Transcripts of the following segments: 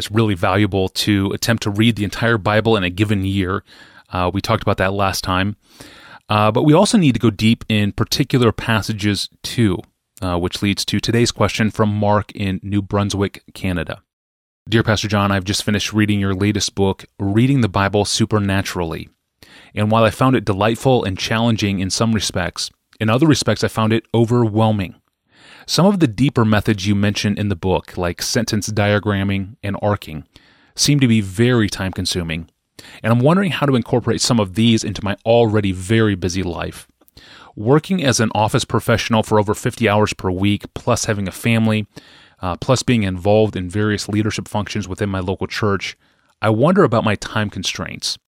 it's really valuable to attempt to read the entire Bible in a given year. Uh, we talked about that last time. Uh, but we also need to go deep in particular passages too, uh, which leads to today's question from Mark in New Brunswick, Canada. Dear Pastor John, I've just finished reading your latest book, Reading the Bible Supernaturally. And while I found it delightful and challenging in some respects, in other respects I found it overwhelming. Some of the deeper methods you mention in the book, like sentence diagramming and arcing, seem to be very time consuming, and I'm wondering how to incorporate some of these into my already very busy life. Working as an office professional for over 50 hours per week, plus having a family, uh, plus being involved in various leadership functions within my local church, I wonder about my time constraints.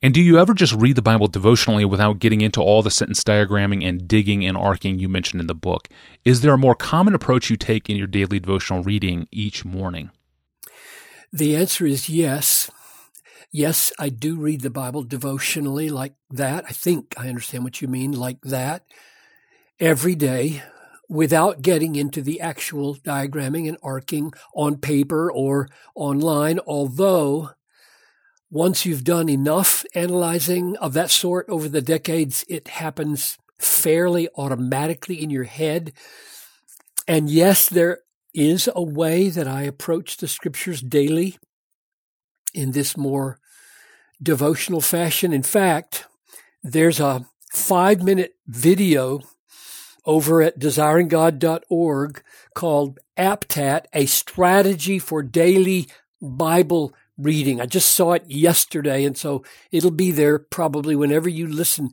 And do you ever just read the Bible devotionally without getting into all the sentence diagramming and digging and arcing you mentioned in the book? Is there a more common approach you take in your daily devotional reading each morning? The answer is yes. Yes, I do read the Bible devotionally like that. I think I understand what you mean, like that, every day without getting into the actual diagramming and arcing on paper or online, although once you've done enough analyzing of that sort over the decades, it happens fairly automatically in your head. And yes, there is a way that I approach the scriptures daily in this more devotional fashion. In fact, there's a five minute video over at desiringgod.org called APTAT, a strategy for daily Bible reading. I just saw it yesterday, and so it'll be there probably whenever you listen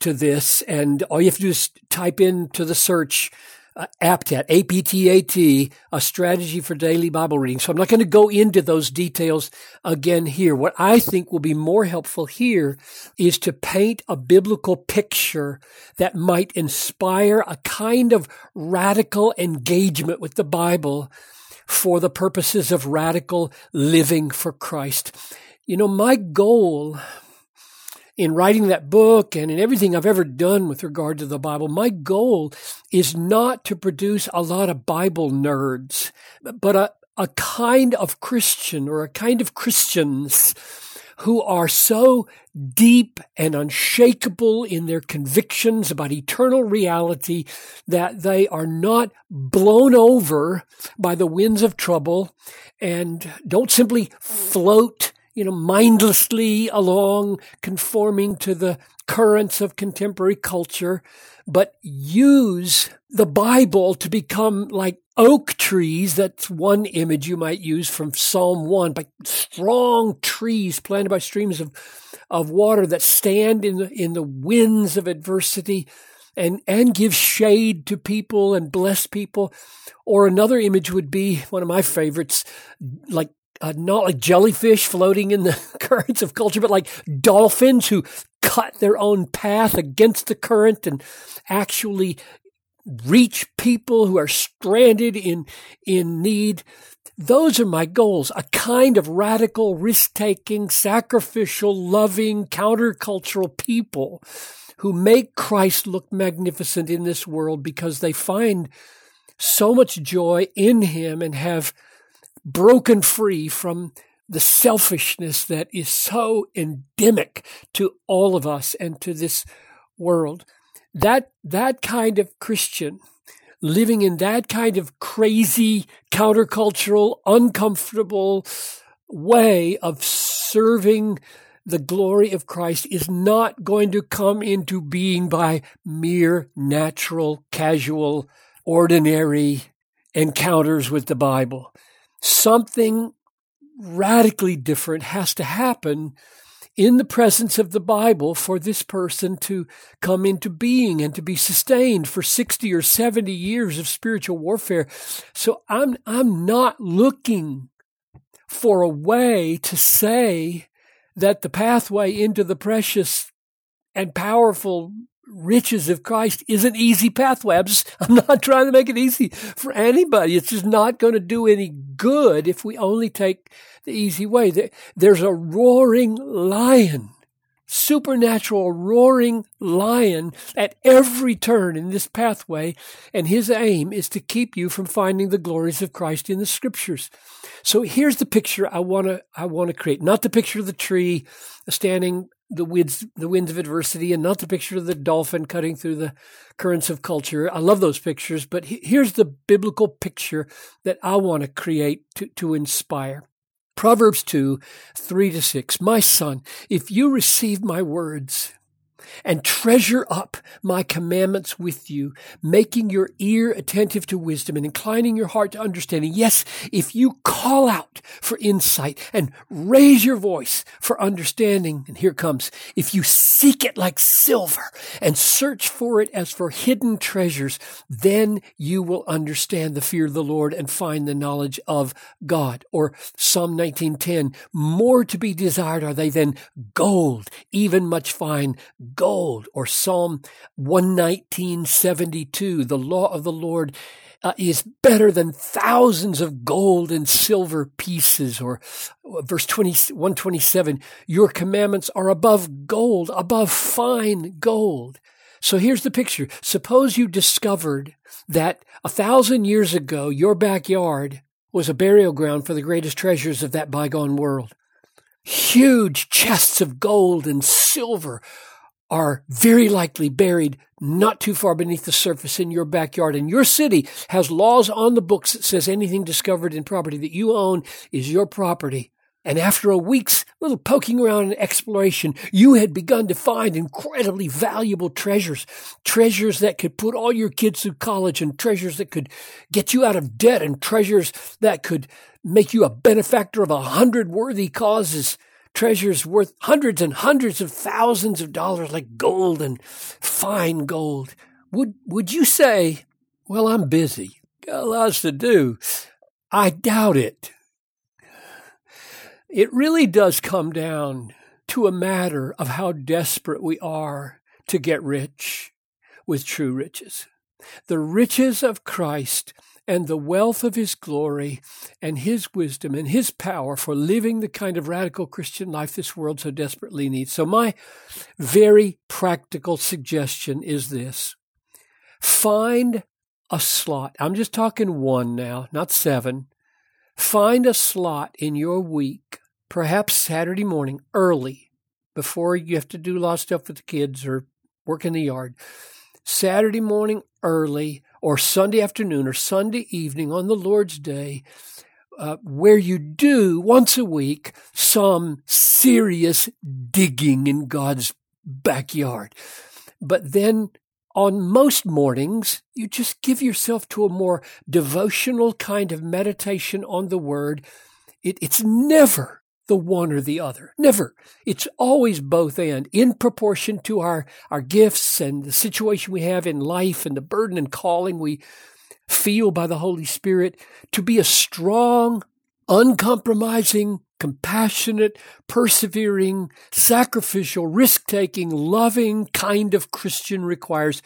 to this. And all you have to do is type into the search uh, APTAT, A-P-T-A-T, a strategy for daily Bible reading. So I'm not going to go into those details again here. What I think will be more helpful here is to paint a biblical picture that might inspire a kind of radical engagement with the Bible for the purposes of radical living for Christ. You know, my goal in writing that book and in everything I've ever done with regard to the Bible, my goal is not to produce a lot of Bible nerds, but a, a kind of Christian or a kind of Christians who are so deep and unshakable in their convictions about eternal reality that they are not blown over by the winds of trouble and don't simply float you know, mindlessly along, conforming to the currents of contemporary culture, but use the Bible to become like oak trees. That's one image you might use from Psalm 1, like strong trees planted by streams of, of water that stand in the, in the winds of adversity and, and give shade to people and bless people. Or another image would be one of my favorites, like uh, not like jellyfish floating in the currents of culture, but like dolphins who cut their own path against the current and actually reach people who are stranded in, in need. Those are my goals. A kind of radical, risk-taking, sacrificial, loving, countercultural people who make Christ look magnificent in this world because they find so much joy in him and have broken free from the selfishness that is so endemic to all of us and to this world. That, that kind of Christian living in that kind of crazy, countercultural, uncomfortable way of serving the glory of Christ is not going to come into being by mere natural, casual, ordinary encounters with the Bible something radically different has to happen in the presence of the Bible for this person to come into being and to be sustained for 60 or 70 years of spiritual warfare. So I'm, I'm not looking for a way to say that the pathway into the precious and powerful riches of Christ is an easy pathway. I'm just, I'm not trying to make it easy for anybody. It's just not going to do any good if we only take the easy way. There's a roaring lion supernatural roaring lion at every turn in this pathway, and his aim is to keep you from finding the glories of Christ in the scriptures. So here's the picture I want to I want to create. Not the picture of the tree standing the winds the winds of adversity and not the picture of the dolphin cutting through the currents of culture. I love those pictures, but here's the biblical picture that I want to create to, to inspire. Proverbs 2, 3 to 6. My son, if you receive my words and treasure up my commandments with you, making your ear attentive to wisdom and inclining your heart to understanding. Yes, if you call out for insight and raise your voice for understanding, and here comes, if you seek it like silver and search for it as for hidden treasures, then you will understand the fear of the Lord and find the knowledge of God. Or Psalm 19:10, more to be desired are they than gold, even much fine gold or Psalm 119:72 the law of the Lord uh, is better than thousands of gold and silver pieces or uh, verse 20 127 your commandments are above gold above fine gold. So here's the picture. Suppose you discovered that a thousand years ago your backyard was a burial ground for the greatest treasures of that bygone world. Huge chests of gold and silver are very likely buried not too far beneath the surface in your backyard. And your city has laws on the books that says anything discovered in property that you own is your property. And after a week's little poking around and exploration, you had begun to find incredibly valuable treasures, treasures that could put all your kids through college and treasures that could get you out of debt and treasures that could make you a benefactor of a hundred worthy causes treasures worth hundreds and hundreds of thousands of dollars like gold and fine gold. Would, would you say, well, I'm busy, got lots to do? I doubt it. It really does come down to a matter of how desperate we are to get rich with true riches. The riches of Christ and the wealth of his glory and his wisdom and his power for living the kind of radical Christian life this world so desperately needs. So, my very practical suggestion is this find a slot. I'm just talking one now, not seven. Find a slot in your week, perhaps Saturday morning, early, before you have to do a lot of stuff with the kids or work in the yard. Saturday morning early, or Sunday afternoon or Sunday evening on the Lord's Day, uh, where you do once a week some serious digging in God's backyard. But then on most mornings, you just give yourself to a more devotional kind of meditation on the Word. It, it's never the one or the other. Never. It's always both and in proportion to our, our gifts and the situation we have in life and the burden and calling we feel by the Holy Spirit to be a strong, uncompromising, compassionate, persevering, sacrificial, risk taking, loving kind of Christian requires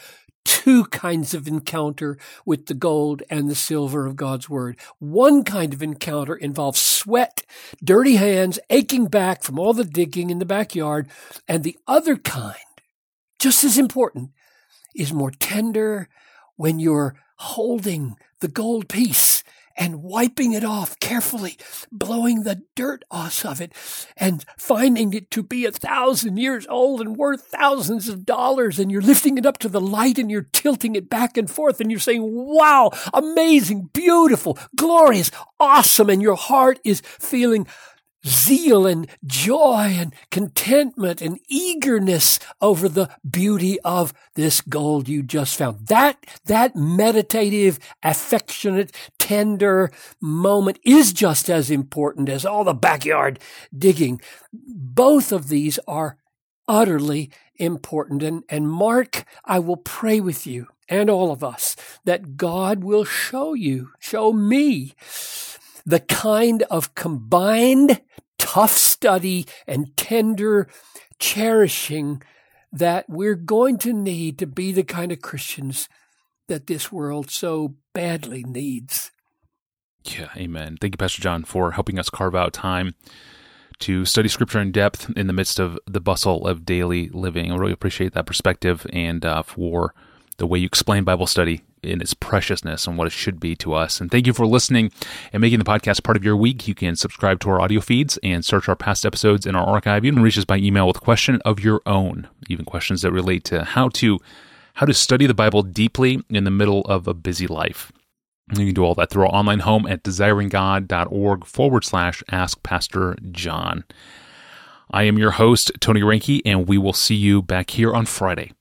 two kinds of encounter with the gold and the silver of God's word. One kind of encounter involves sweat, dirty hands, aching back from all the digging in the backyard. And the other kind, just as important, is more tender when you're holding the gold piece and wiping it off carefully, blowing the dirt off of it, and finding it to be a thousand years old and worth thousands of dollars. And you're lifting it up to the light and you're tilting it back and forth, and you're saying, Wow, amazing, beautiful, glorious, awesome. And your heart is feeling zeal and joy and contentment and eagerness over the beauty of this gold you just found. That, that meditative, affectionate, tender moment is just as important as all the backyard digging. Both of these are utterly important. And, and Mark, I will pray with you and all of us that God will show you, show me the kind of combined tough study and tender cherishing that we're going to need to be the kind of Christians that this world so badly needs. Yeah, amen. Thank you, Pastor John, for helping us carve out time to study Scripture in depth in the midst of the bustle of daily living. I really appreciate that perspective and uh, for the way you explain Bible study in its preciousness and what it should be to us. And thank you for listening and making the podcast part of your week. You can subscribe to our audio feeds and search our past episodes in our archive. You can reach us by email with a question of your own, even questions that relate to how to how to study the Bible deeply in the middle of a busy life. You can do all that through our online home at desiringgod.org forward slash ask Pastor John. I am your host, Tony Reinke, and we will see you back here on Friday.